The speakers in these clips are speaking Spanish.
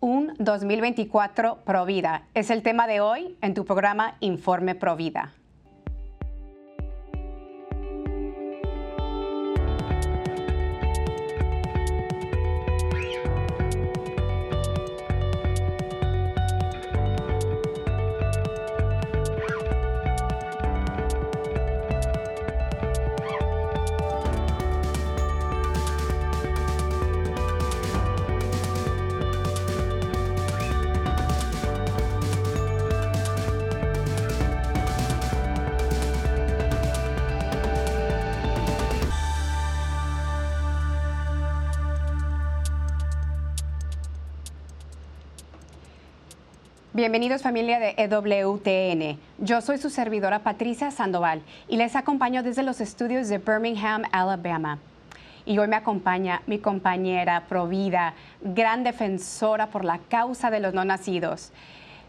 Un 2024 Provida es el tema de hoy en tu programa Informe Provida. Bienvenidos familia de EWTN. Yo soy su servidora Patricia Sandoval y les acompaño desde los estudios de Birmingham, Alabama. Y hoy me acompaña mi compañera Provida, gran defensora por la causa de los no nacidos.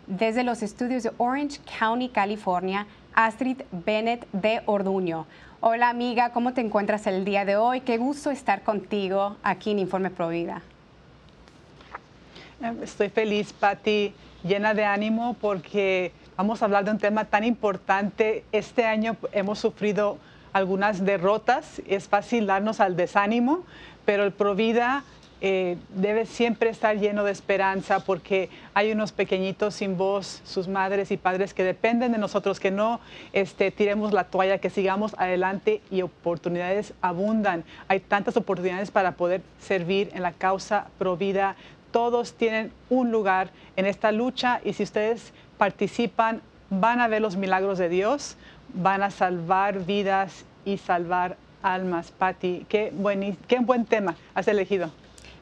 Desde los estudios de Orange County, California, Astrid Bennett de Orduño. Hola amiga, ¿cómo te encuentras el día de hoy? Qué gusto estar contigo aquí en Informe Provida. Estoy feliz, Patti llena de ánimo porque vamos a hablar de un tema tan importante. Este año hemos sufrido algunas derrotas, es fácil darnos al desánimo, pero el Provida eh, debe siempre estar lleno de esperanza porque hay unos pequeñitos sin voz, sus madres y padres que dependen de nosotros, que no este, tiremos la toalla, que sigamos adelante y oportunidades abundan. Hay tantas oportunidades para poder servir en la causa Provida todos tienen un lugar en esta lucha y si ustedes participan, van a ver los milagros de Dios, van a salvar vidas y salvar almas. Patti, qué buen, qué buen tema has elegido.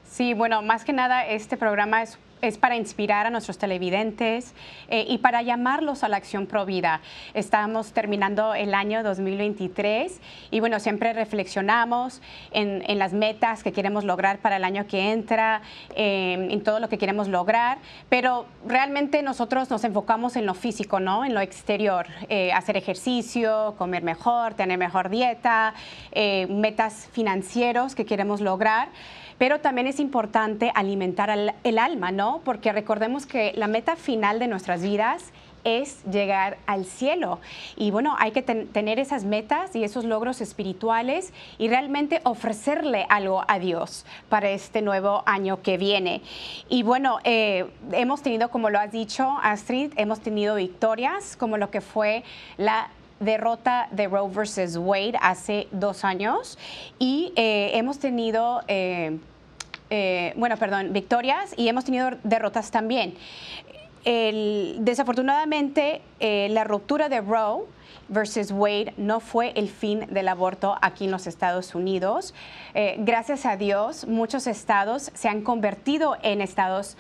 Sí, bueno, más que nada este programa es es para inspirar a nuestros televidentes eh, y para llamarlos a la acción pro vida. Estamos terminando el año 2023 y bueno, siempre reflexionamos en, las metas que queremos lograr para el año que entra, em, en todo lo que queremos lograr, pero realmente nosotros nos enfocamos en lo físico, ¿no? En lo exterior, eh, hacer ejercicio, comer mejor, tener mejor dieta, eh, metas financieros que queremos lograr pero también es importante alimentar el alma, ¿no? Porque recordemos que la meta final de nuestras vidas es llegar al cielo. Y bueno, hay que tener esas metas y esos logros espirituales y realmente ofrecerle algo a Dios para este nuevo año que viene. Y bueno, eh, hemos tenido, como lo has dicho, Astrid, hemos tenido victorias, como lo que fue la derrota de Roe versus Wade hace dos años y eh, hemos tenido... Eh, eh, bueno, perdón, victorias y hemos tenido derrotas también. desafortunadamente, la ruptura de Roe versus Wade no fue el fin del aborto aquí en los Estados Unidos. gracias a Dios, muchos estados se han convertido en estados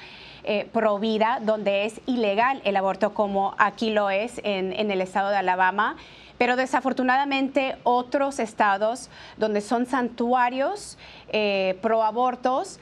eh, pro vida, donde es ilegal el aborto como aquí lo es en, el estado de Alabama. Pero desafortunadamente otros estados donde son santuarios eh, pro abortos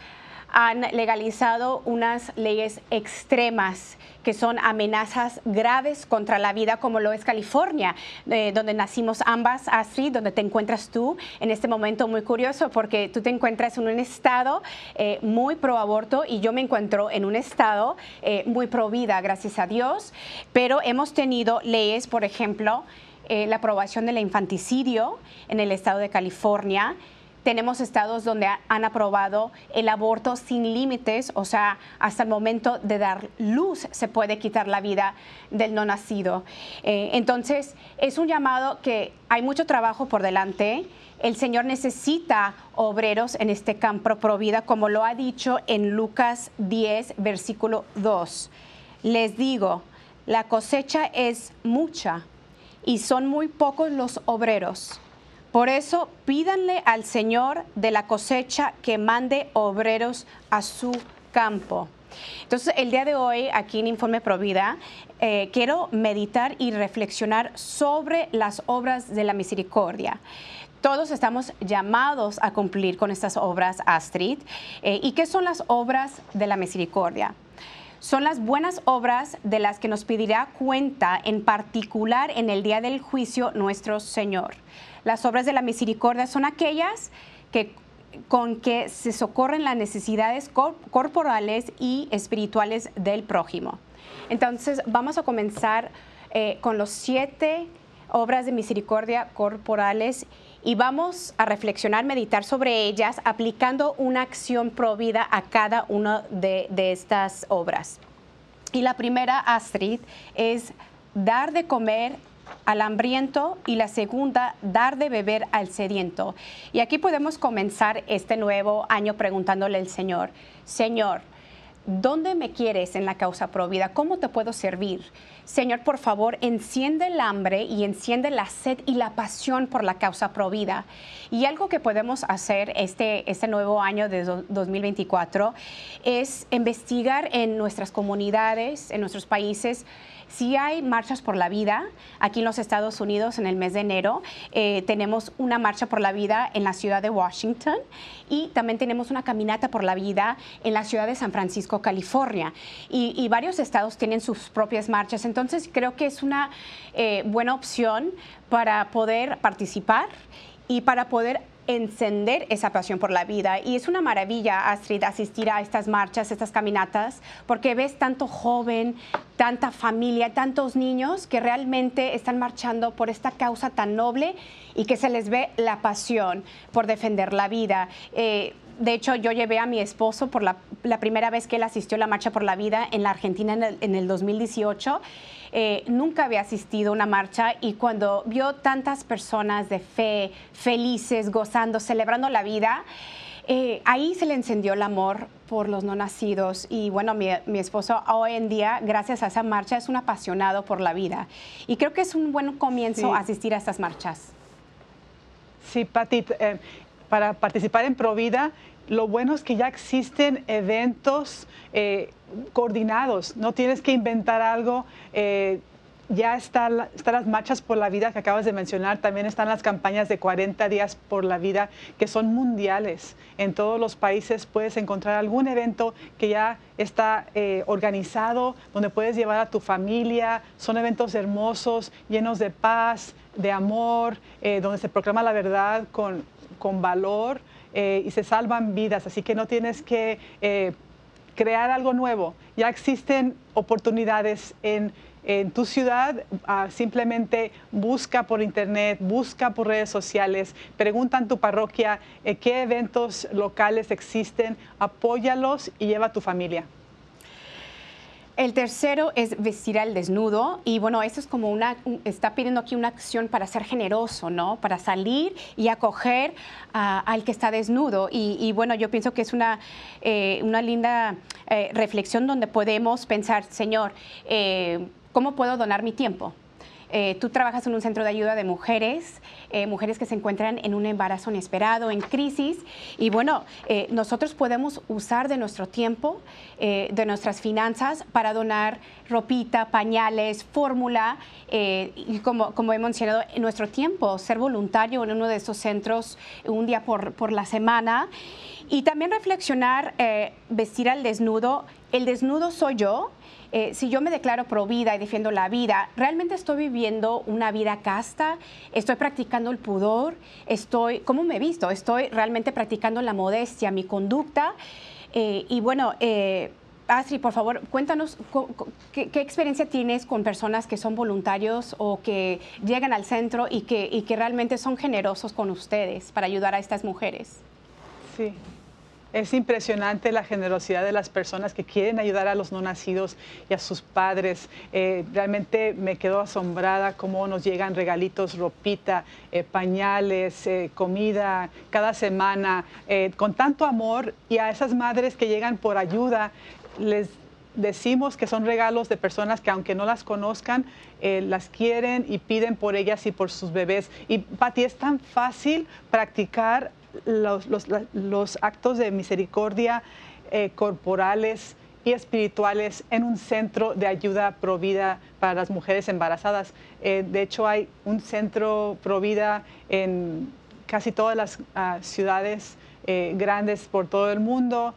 han legalizado unas leyes extremas que son amenazas graves contra la vida, como lo es California, eh, donde nacimos ambas, así, donde te encuentras tú en este momento muy curioso, porque tú te encuentras en un estado eh, muy pro aborto y yo me encuentro en un estado eh, muy pro vida, gracias a Dios, pero hemos tenido leyes, por ejemplo, la aprobación del infanticidio en el estado de California, tenemos estados donde han aprobado el aborto sin límites, o sea, hasta el momento de dar luz se puede quitar la vida del no nacido. Eh, entonces, es un llamado que hay mucho trabajo por delante. El Señor necesita obreros en este campo pro vida, como lo ha dicho en Lucas 10, versículo 2. Les digo, la cosecha es mucha y son muy pocos los obreros. Por eso pídanle al Señor de la cosecha que mande obreros a su campo. Entonces, el día de hoy, aquí en Informe Provida, eh, quiero meditar y reflexionar sobre las obras de la misericordia. Todos estamos llamados a cumplir con estas obras, Astrid. Eh, ¿Y qué son las obras de la misericordia? Son las buenas obras de las que nos pedirá cuenta, en particular en el día del juicio, nuestro Señor. Las obras de la misericordia son aquellas que con que se socorren las necesidades corporales y espirituales del prójimo. Entonces, vamos a comenzar eh, con los siete obras de misericordia corporales y vamos a reflexionar, meditar sobre ellas, aplicando una acción provida a cada una de, estas obras. Y la primera, Astrid, es dar de comer al hambriento y la segunda, dar de beber al sediento. Y aquí podemos comenzar este nuevo año preguntándole al Señor, Señor, ¿Dónde me quieres en la causa provida? ¿Cómo te puedo servir? Señor, por favor, enciende el hambre y enciende la sed y la pasión por la causa provida. Y algo que podemos hacer este, este nuevo año de 2024 es investigar en nuestras comunidades, en nuestros países, si hay marchas por la vida, aquí en los Estados Unidos en el mes de enero eh, tenemos una marcha por la vida en la ciudad de Washington y también tenemos una caminata por la vida en la ciudad de San Francisco, California. Y, varios estados tienen sus propias marchas, entonces creo que es una eh, buena opción para poder participar y para poder encender esa pasión por la vida. Y es una maravilla, Astrid, asistir a estas marchas, estas caminatas, porque ves tanto joven, tanta familia, tantos niños que realmente están marchando por esta causa tan noble y que se les ve la pasión por defender la vida. Eh, de hecho, yo llevé a mi esposo por la, primera vez que él asistió a la Marcha por la Vida en la Argentina en el, en el 2018 eh, nunca había asistido a una marcha y cuando vio tantas personas de fe, felices, gozando, celebrando la vida, eh, ahí se le encendió el amor por los no nacidos y bueno, mi, esposo hoy en día, gracias a esa marcha, es un apasionado por la vida. Y creo que es un buen comienzo asistir a estas marchas. Sí, Pati, eh, para participar en Provida, lo bueno es que ya existen eventos coordinados, no tienes que inventar algo. Eh, ya están, las marchas por la vida que acabas de mencionar, también están las campañas de 40 días por la vida que son mundiales. En todos los países puedes encontrar algún evento que ya está eh, organizado, donde puedes llevar a tu familia. Son eventos hermosos, llenos de paz, de amor, eh, donde se proclama la verdad con, con valor y se salvan vidas. Así que no tienes que crear algo nuevo. Ya existen oportunidades en, tu ciudad, ah, simplemente busca por internet, busca por redes sociales, pregunta en tu parroquia eh, qué eventos locales existen, apóyalos y lleva a tu familia. El tercero es vestir al desnudo y bueno, esto es como una, está pidiendo aquí una acción para ser generoso, ¿no? Para salir y acoger al que está desnudo. Y, bueno, yo pienso que es una, eh, una linda eh, reflexión donde podemos pensar, Señor, eh, ¿cómo puedo donar mi tiempo? Eh, tú trabajas en un centro de ayuda de mujeres, eh, mujeres que se encuentran en un embarazo inesperado, en crisis. Y bueno, eh, nosotros podemos usar de nuestro tiempo, de nuestras finanzas, para donar ropita, pañales, fórmula. y como, como he mencionado, en nuestro tiempo, ser voluntario en uno de esos centros un día por, por la semana. Y también reflexionar, vestir al desnudo. El desnudo soy yo eh, si yo me declaro pro vida y defiendo la vida, ¿realmente estoy viviendo una vida casta? ¿Estoy practicando el pudor? Estoy, ¿Cómo me he visto? ¿Estoy realmente practicando la modestia, mi conducta? Eh, y bueno, eh, Astrid, por favor, cuéntanos qué, experiencia tienes con personas que son voluntarios o que llegan al centro y que, y que realmente son generosos con ustedes para ayudar a estas mujeres. Sí, es impresionante la generosidad de las personas que quieren ayudar a los no nacidos y a sus padres. Eh, realmente me quedo asombrada cómo nos llegan regalitos, ropita, eh, pañales, eh, comida cada semana, con tanto amor. Y a esas madres que llegan por ayuda, les decimos que son regalos de personas que aunque no las conozcan, las quieren y piden por ellas y por sus bebés. Y Pati, es tan fácil practicar los, actos de misericordia eh, corporales y espirituales en un centro de ayuda provida para las mujeres embarazadas. Eh, de hecho, hay un centro provida en casi todas las ah, ciudades eh, grandes por todo el mundo.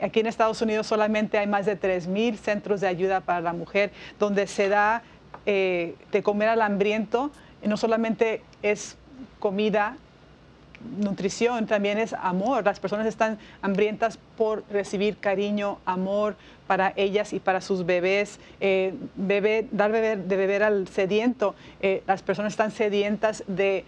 aquí en Estados Unidos solamente hay más de 3.000 centros de ayuda para la mujer donde se da de comer al hambriento. no solamente es comida nutrición también es amor. Las personas están hambrientas por recibir cariño, amor para ellas y para sus bebés. Eh, dar beber, de beber al sediento. Eh, las personas están sedientas de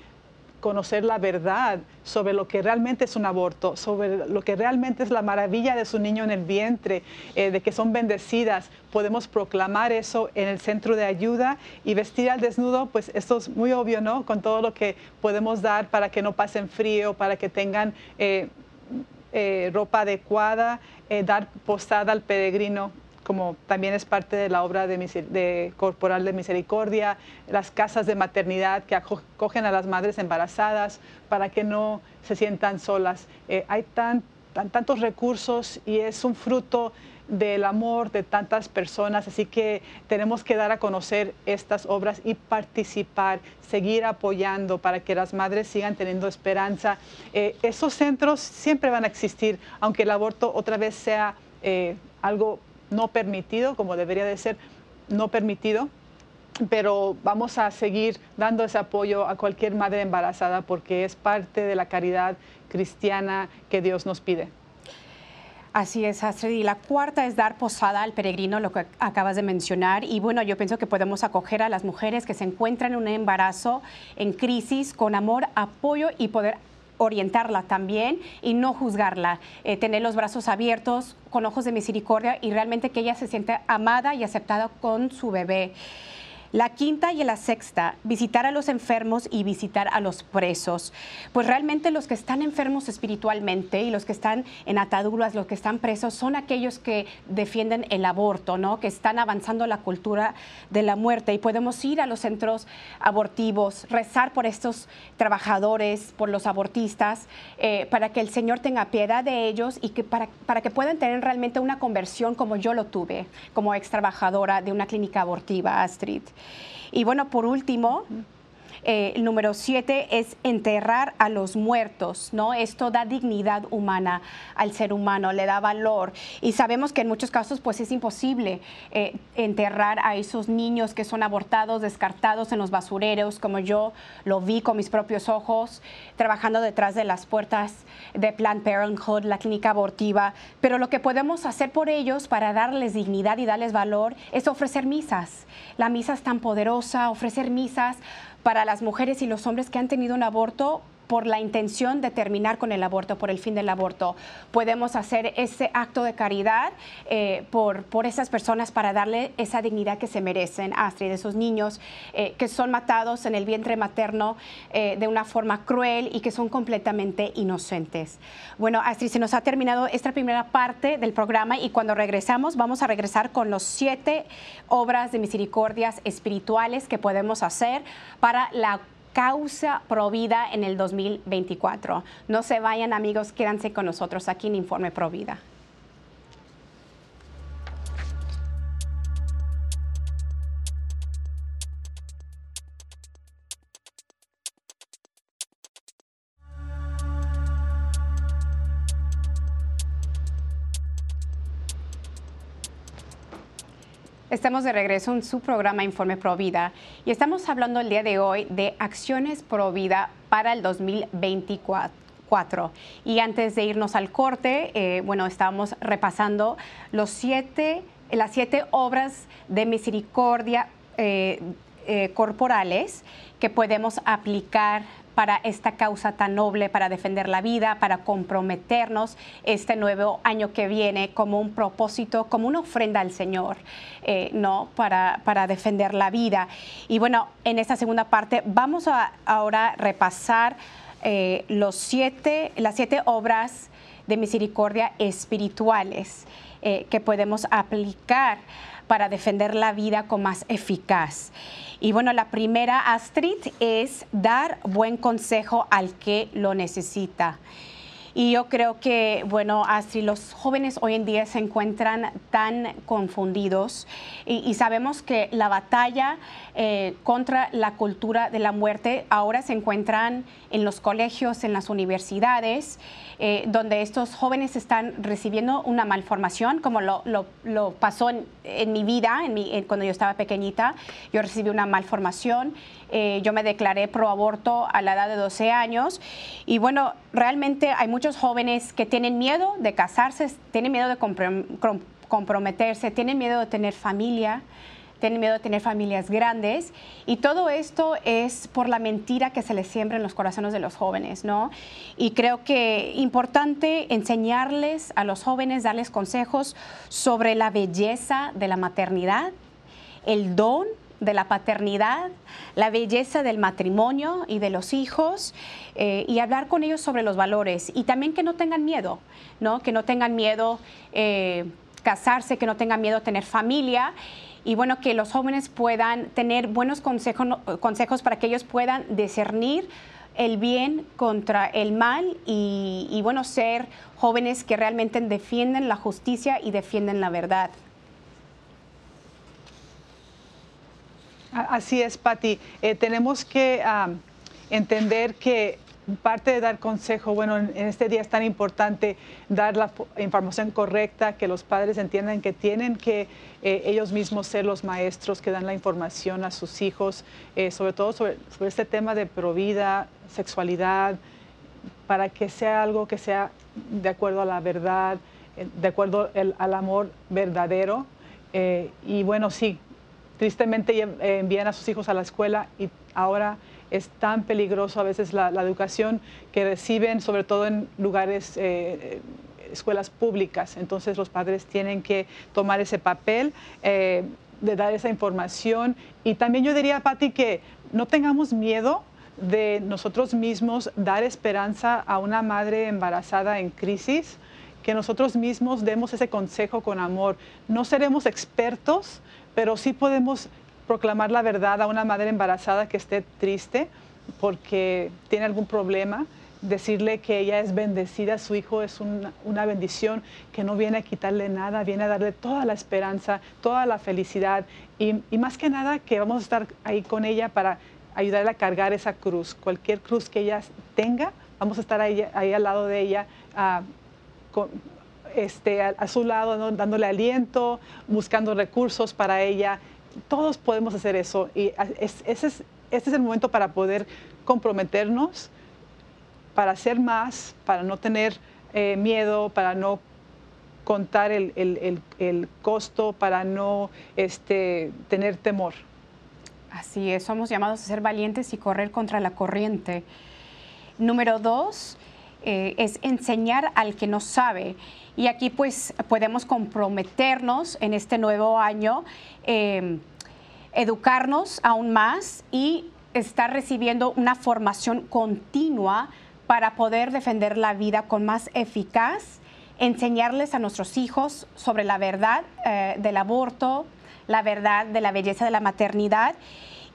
conocer la verdad sobre lo que realmente es un aborto, sobre lo que realmente es la maravilla de su niño en el vientre, eh, de que son bendecidas. Podemos proclamar eso en el centro de ayuda y vestir al desnudo, pues esto es muy obvio, ¿no? Con todo lo que podemos dar para que no pasen frío, para que tengan... Eh, eh, ropa adecuada, dar posada al peregrino como también es parte de la obra de, corporal de misericordia, las casas de maternidad que acogen a las madres embarazadas para que no se sientan solas. Eh, hay tan, tantos recursos y es un fruto del amor de tantas personas, así que tenemos que dar a conocer estas obras y participar, seguir apoyando para que las madres sigan teniendo esperanza. Eh, esos centros siempre van a existir, aunque el aborto otra vez sea eh, algo no permitido, como debería de ser no permitido, pero vamos a seguir dando ese apoyo a cualquier madre embarazada porque es parte de la caridad cristiana que Dios nos pide. Así es, Astrid. Y la cuarta es dar posada al peregrino, lo que acabas de mencionar. Y bueno, yo pienso que podemos acoger a las mujeres que se encuentran en un embarazo en crisis con amor, apoyo y poder orientarla también y no juzgarla, eh, tener los brazos abiertos con ojos de misericordia y realmente que ella se siente amada y aceptada con su bebé. La quinta y la sexta, visitar a los enfermos y visitar a los presos. Pues realmente los que están enfermos espiritualmente y los que están en ataduras, los que están presos, son aquellos que defienden el aborto, ¿no? Que están avanzando la cultura de la muerte. Y podemos ir a los centros abortivos, rezar por estos trabajadores, por los abortistas, eh, para que el Señor tenga piedad de ellos y que para, para que puedan tener realmente una conversión como yo lo tuve, como ex trabajadora de una clínica abortiva, Astrid. Y bueno, por último, eh, el número siete es enterrar a los muertos, ¿no? Esto da dignidad humana al ser humano, le da valor. Y sabemos que en muchos casos pues es imposible eh, enterrar a esos niños que son abortados, descartados en los basureros, como yo lo vi con mis propios ojos, trabajando detrás de las puertas de Planned Parenthood, la clínica abortiva. Pero lo que podemos hacer por ellos para darles dignidad y darles valor es ofrecer misas. La misa es tan poderosa, ofrecer misas para las mujeres y los hombres que han tenido un aborto por la intención de terminar con el aborto, por el fin del aborto. Podemos hacer ese acto de caridad eh, por, por esas personas para darle esa dignidad que se merecen, Astrid, esos niños eh, que son matados en el vientre materno eh, de una forma cruel y que son completamente inocentes. Bueno, Astrid, se nos ha terminado esta primera parte del programa y cuando regresamos vamos a regresar con los siete obras de misericordias espirituales que podemos hacer para la causa provida en el 2024. No se vayan amigos, quédense con nosotros aquí en Informe Provida. Estamos de regreso en su programa Informe Pro Vida y estamos hablando el día de hoy de acciones Pro Vida para el 2024. Y antes de irnos al corte, eh, bueno, estábamos repasando los siete, las siete obras de misericordia eh, eh, corporales que podemos aplicar para esta causa tan noble, para defender la vida, para comprometernos este nuevo año que viene como un propósito, como una ofrenda al Señor, eh, ¿no? Para, para defender la vida. Y bueno, en esta segunda parte vamos a ahora repasar eh, los siete, las siete obras de misericordia espirituales eh, que podemos aplicar para defender la vida con más eficaz. Y bueno, la primera, Astrid, es dar buen consejo al que lo necesita. Y yo creo que, bueno, Astrid, los jóvenes hoy en día se encuentran tan confundidos y, sabemos que la batalla eh, contra la cultura de la muerte ahora se encuentran en los colegios, en las universidades, eh, donde estos jóvenes están recibiendo una malformación, como lo, pasó en, mi vida, en cuando yo estaba pequeñita, yo recibí una malformación Eh, yo me declaré pro aborto a la edad de 12 años y bueno, realmente hay muchos jóvenes que tienen miedo de casarse, tienen miedo de comprometerse, tienen miedo de tener familia tienen miedo de tener familias grandes y todo esto es por la mentira que se les siembra en los corazones de los jóvenes, ¿no? Y creo que importante enseñarles a los jóvenes, darles consejos sobre la belleza de la maternidad, el don de la paternidad, la belleza del matrimonio y de los hijos eh, y hablar con ellos sobre los valores y también que no tengan miedo, ¿no? Que no tengan miedo eh, casarse, que no tengan miedo tener familia y bueno, que los jóvenes puedan tener buenos consejos, consejos para que ellos puedan discernir el bien contra el mal y, bueno, ser jóvenes que realmente defienden la justicia y defienden la verdad. Así es, Patti. Eh, tenemos que entender que parte de dar consejo, bueno, en, este día es tan importante dar la información correcta, que los padres entiendan que tienen que eh, ellos mismos ser los maestros que dan la información a sus hijos, eh, sobre todo sobre, este tema de provida, sexualidad, para que sea algo que sea de acuerdo a la verdad, de acuerdo al amor verdadero. y bueno, sí, tristemente envían a sus hijos a la escuela y ahora es tan peligroso a veces la, educación que reciben, sobre todo en lugares, eh, escuelas públicas. Entonces los padres tienen que tomar ese papel eh, de dar esa información. Y también yo diría, Patti, que no tengamos miedo de nosotros mismos dar esperanza a una madre embarazada en crisis, que nosotros mismos demos ese consejo con amor. No seremos expertos, pero sí podemos proclamar la verdad a una madre embarazada que esté triste porque tiene algún problema, decirle que ella es bendecida, su hijo es una, bendición, que no viene a quitarle nada, viene a darle toda la esperanza, toda la felicidad y, más que nada que vamos a estar ahí con ella para ayudarle a cargar esa cruz. Cualquier cruz que ella tenga, vamos a estar ahí, al lado de ella. Ah, este, a, su lado, dándole aliento, buscando recursos para ella todos podemos hacer eso y ese, es, este es el momento para poder comprometernos, para hacer más, para no tener eh, miedo, para no contar el, costo, para no este, tener temor. Así es, somos llamados a ser valientes y correr contra la corriente. Número dos eh, es enseñar al que no sabe. Y aquí pues podemos comprometernos en este nuevo año, eh, educarnos aún más y estar recibiendo una formación continua para poder defender la vida con más eficaz, enseñarles a nuestros hijos sobre la verdad eh, del aborto, la verdad de la belleza de la maternidad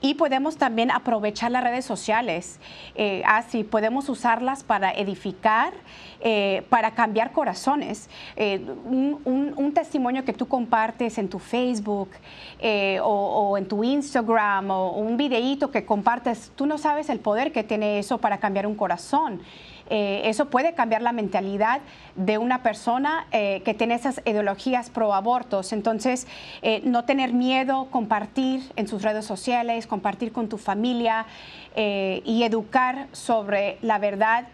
y podemos también aprovechar las redes sociales. Eh, así podemos usarlas para edificar, eh, para cambiar corazones. Eh, un, testimonio que tú compartes en tu Facebook o, o, en tu Instagram o un videíto que compartes, tú no sabes el poder que tiene eso para cambiar un corazón. Eh, eso puede cambiar la mentalidad de una persona eh, que tiene esas ideologías pro abortos. Entonces, eh, no tener miedo, compartir en sus redes sociales, compartir con tu familia y educar sobre la verdad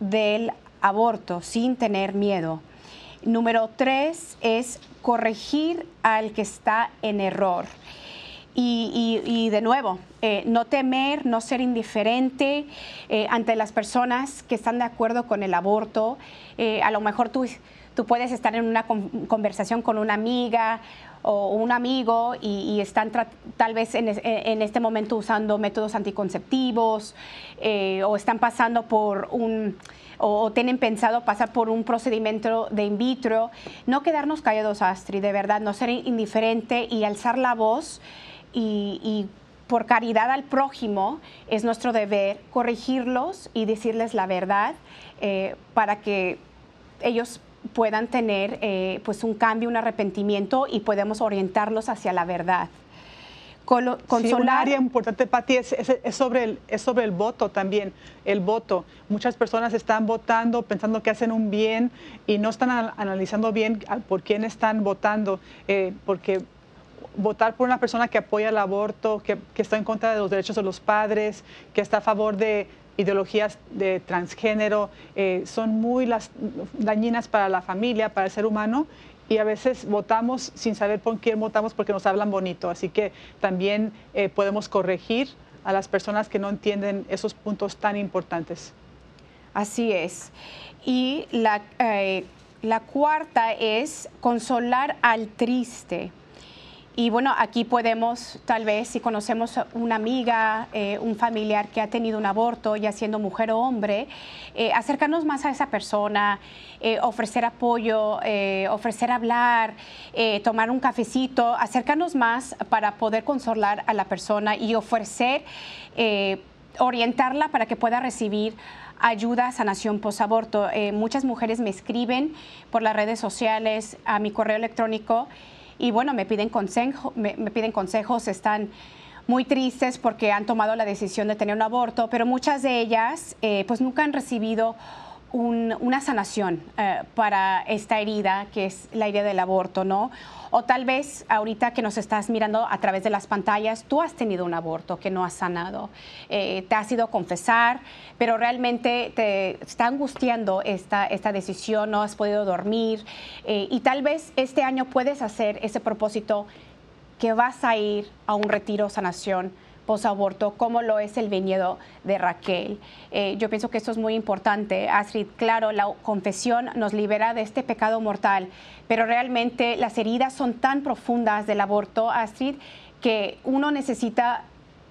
del aborto sin tener miedo. Número tres es corregir al que está en error. Y, de nuevo, eh, no temer, no ser indiferente eh, ante las personas que están de acuerdo con el aborto. Eh, a lo mejor tú, tú puedes estar en una conversación con una amiga o un amigo y, están tal vez en, en, este momento usando métodos anticonceptivos o están pasando por un o, tienen pensado pasar por un procedimiento de in vitro, no quedarnos callados, Astrid, de verdad, no ser indiferente y alzar la voz y, por caridad al prójimo es nuestro deber corregirlos y decirles la verdad eh, para que ellos puedan tener eh, pues un cambio, un arrepentimiento y podemos orientarlos hacia la verdad. Sí, un área importante, Pati, es, es, sobre el, es sobre el voto también, el voto. Muchas personas están votando pensando que hacen un bien y no están analizando bien por quién están votando, eh, porque votar por una persona que apoya el aborto, que, está en contra de los derechos de los padres, que está a favor de ideologías de transgénero, eh, son muy las, dañinas para la familia, para el ser humano. Y a veces votamos sin saber por quién votamos porque nos hablan bonito. Así que también eh, podemos corregir a las personas que no entienden esos puntos tan importantes. Así es. Y la, eh, la cuarta es consolar al triste. Y bueno, aquí podemos, tal vez, si conocemos una amiga, eh, un familiar que ha tenido un aborto, ya siendo mujer o hombre, eh, acercarnos más a esa persona, eh, ofrecer apoyo, ofrecer hablar, tomar un cafecito, acercarnos más para poder consolar a la persona y ofrecer, orientarla para que pueda recibir ayuda a sanación posaborto. muchas mujeres me escriben por las redes sociales, a mi correo electrónico y bueno, me piden, consejo, me, piden consejos, están muy tristes porque han tomado la decisión de tener un aborto, pero muchas de ellas eh, pues nunca han recibido una sanación eh, para esta herida que es la herida del aborto, ¿no? O tal vez ahorita que nos estás mirando a través de las pantallas, tú has tenido un aborto que no has sanado, eh, te has ido a confesar, pero realmente te está angustiando esta, esta decisión, no has podido dormir eh, y tal vez este año puedes hacer ese propósito que vas a ir a un retiro sanación posaborto, como lo es el viñedo de Raquel. Eh, yo pienso que esto es muy importante. Astrid, claro, la confesión nos libera de este pecado mortal, pero realmente las heridas son tan profundas del aborto, Astrid, que uno necesita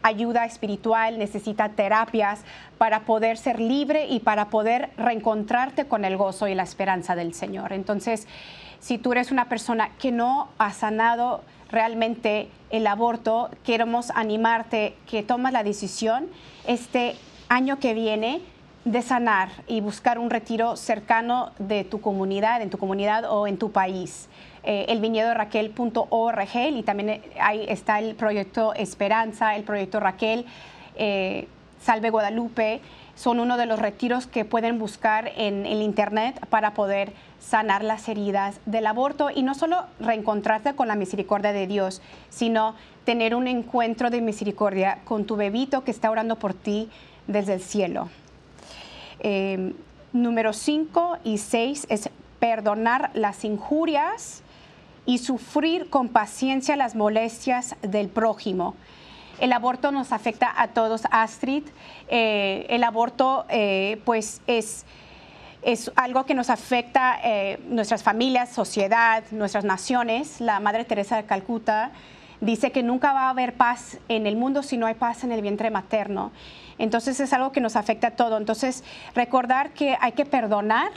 ayuda espiritual, necesita terapias para poder ser libre y para poder reencontrarte con el gozo y la esperanza del Señor. Entonces, si tú eres una persona que no ha sanado realmente el aborto, queremos animarte que tomas la decisión este año que viene de sanar y buscar un retiro cercano de tu comunidad, en tu comunidad o en tu país. Eh, el viñedo Raquel.org y también eh, ahí está el proyecto Esperanza, el proyecto Raquel, eh, Salve Guadalupe, son uno de los retiros que pueden buscar en el internet para poder sanar las heridas del aborto y no solo reencontrarte con la misericordia de Dios, sino tener un encuentro de misericordia con tu bebito que está orando por ti desde el cielo. Eh, número 5 y 6 es perdonar las injurias y sufrir con paciencia las molestias del prójimo. El aborto nos afecta a todos, Astrid. Eh, el aborto, eh, pues, es es algo que nos afecta eh, nuestras familias, sociedad, nuestras naciones. La Madre Teresa de Calcuta dice que nunca va a haber paz en el mundo si no hay paz en el vientre materno. Entonces es algo que nos afecta a todo. Entonces recordar que hay que perdonar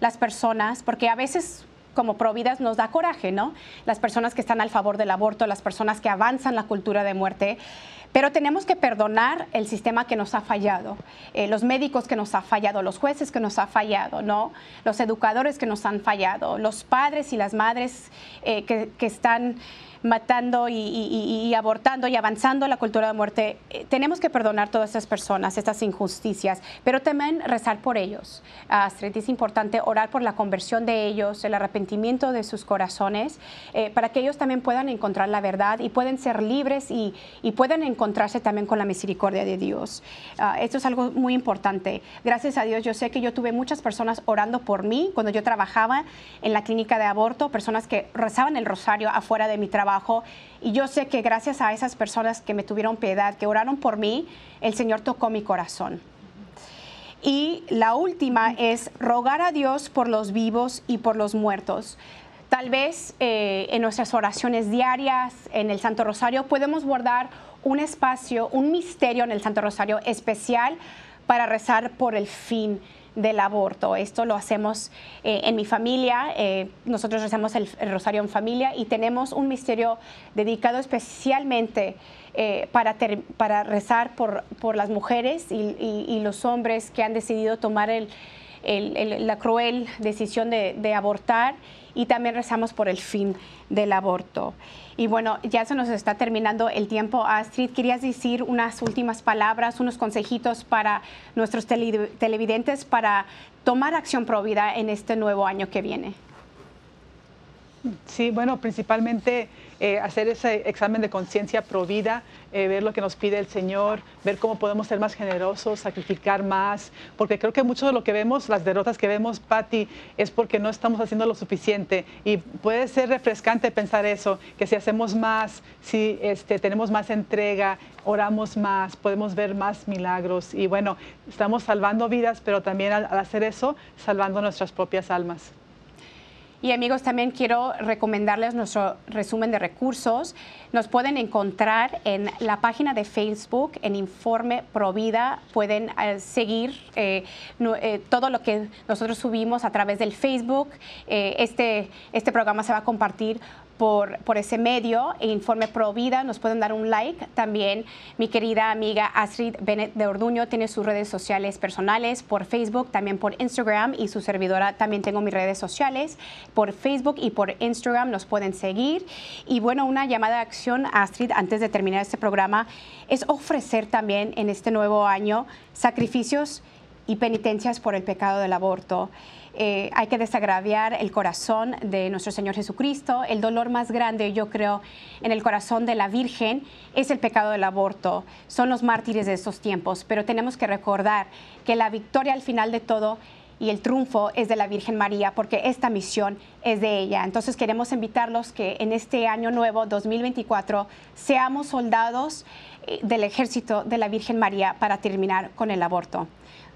las personas, porque a veces como providas nos da coraje, ¿no? Las personas que están al favor del aborto, las personas que avanzan la cultura de muerte. Pero tenemos que perdonar el sistema que nos ha fallado, eh, los médicos que nos ha fallado, los jueces que nos ha fallado, ¿no? los educadores que nos han fallado, los padres y las madres eh, que, que están matando y, abortando y avanzando la cultura de muerte, eh, tenemos que perdonar todas estas personas, estas injusticias, pero también rezar por ellos. Astrid, es importante orar por la conversión de ellos, el arrepentimiento de sus corazones, eh, para que ellos también puedan encontrar la verdad y puedan ser libres y, puedan encontrarse también con la misericordia de Dios. Ah, esto es algo muy importante. Gracias a Dios, yo sé que yo tuve muchas personas orando por mí cuando yo trabajaba en la clínica de aborto, personas que rezaban el rosario afuera de mi trabajo y yo sé que gracias a esas personas que me tuvieron piedad, que oraron por mí, el Señor tocó mi corazón. Y la última es rogar a Dios por los vivos y por los muertos. Tal vez eh, en nuestras oraciones diarias, en el Santo Rosario, podemos guardar un espacio, un misterio en el Santo Rosario especial para rezar por el fin del aborto. Esto lo hacemos eh, en mi familia, eh, nosotros rezamos el, rosario en familia y tenemos un misterio dedicado especialmente eh, para, para rezar por, por las mujeres y, los hombres que han decidido tomar el, la cruel decisión de, de abortar y también rezamos por el fin del aborto. Y bueno, ya se nos está terminando el tiempo. Astrid, ¿querías decir unas últimas palabras, unos consejitos para nuestros televidentes para tomar acción pro vida en este nuevo año que viene? Sí, bueno, principalmente eh, hacer ese examen de conciencia provida, eh, ver lo que nos pide el Señor, ver cómo podemos ser más generosos, sacrificar más, porque creo que mucho de lo que vemos, las derrotas que vemos, Patti, es porque no estamos haciendo lo suficiente. Y puede ser refrescante pensar eso, que si hacemos más, si este, tenemos más entrega, oramos más, podemos ver más milagros. Y bueno, estamos salvando vidas, pero también al hacer eso, salvando nuestras propias almas. Y amigos, también quiero recomendarles nuestro resumen de recursos. Nos pueden encontrar en la página de Facebook, en Informe Provida. Pueden eh, seguir eh, eh, todo lo que nosotros subimos a través del Facebook. este, este programa se va a compartir por, ese medio, Informe Pro Vida, nos pueden dar un like. También mi querida amiga Astrid Bennett de Orduño tiene sus redes sociales personales por Facebook, también por Instagram y su servidora también tengo mis redes sociales por Facebook y por Instagram, nos pueden seguir. Y bueno, una llamada de acción, Astrid, antes de terminar este programa, es ofrecer también en este nuevo año sacrificios y penitencias por el pecado del aborto. Eh, hay que desagraviar el corazón de nuestro Señor Jesucristo. El dolor más grande, yo creo, en el corazón de la Virgen es el pecado del aborto. Son los mártires de estos tiempos, pero tenemos que recordar que la victoria al final de todo y el triunfo es de la Virgen María porque esta misión es de ella. Entonces queremos invitarlos que en este año nuevo 2024 seamos soldados eh, del ejército de la Virgen María para terminar con el aborto.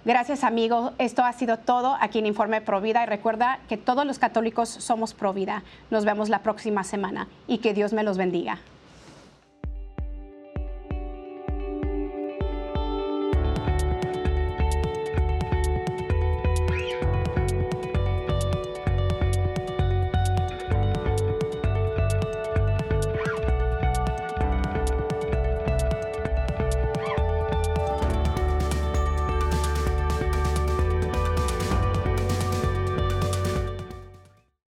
Gracias amigos, esto ha sido todo aquí en Informe Provida y recuerda que todos los católicos somos Provida. Nos vemos la próxima semana y que Dios me los bendiga.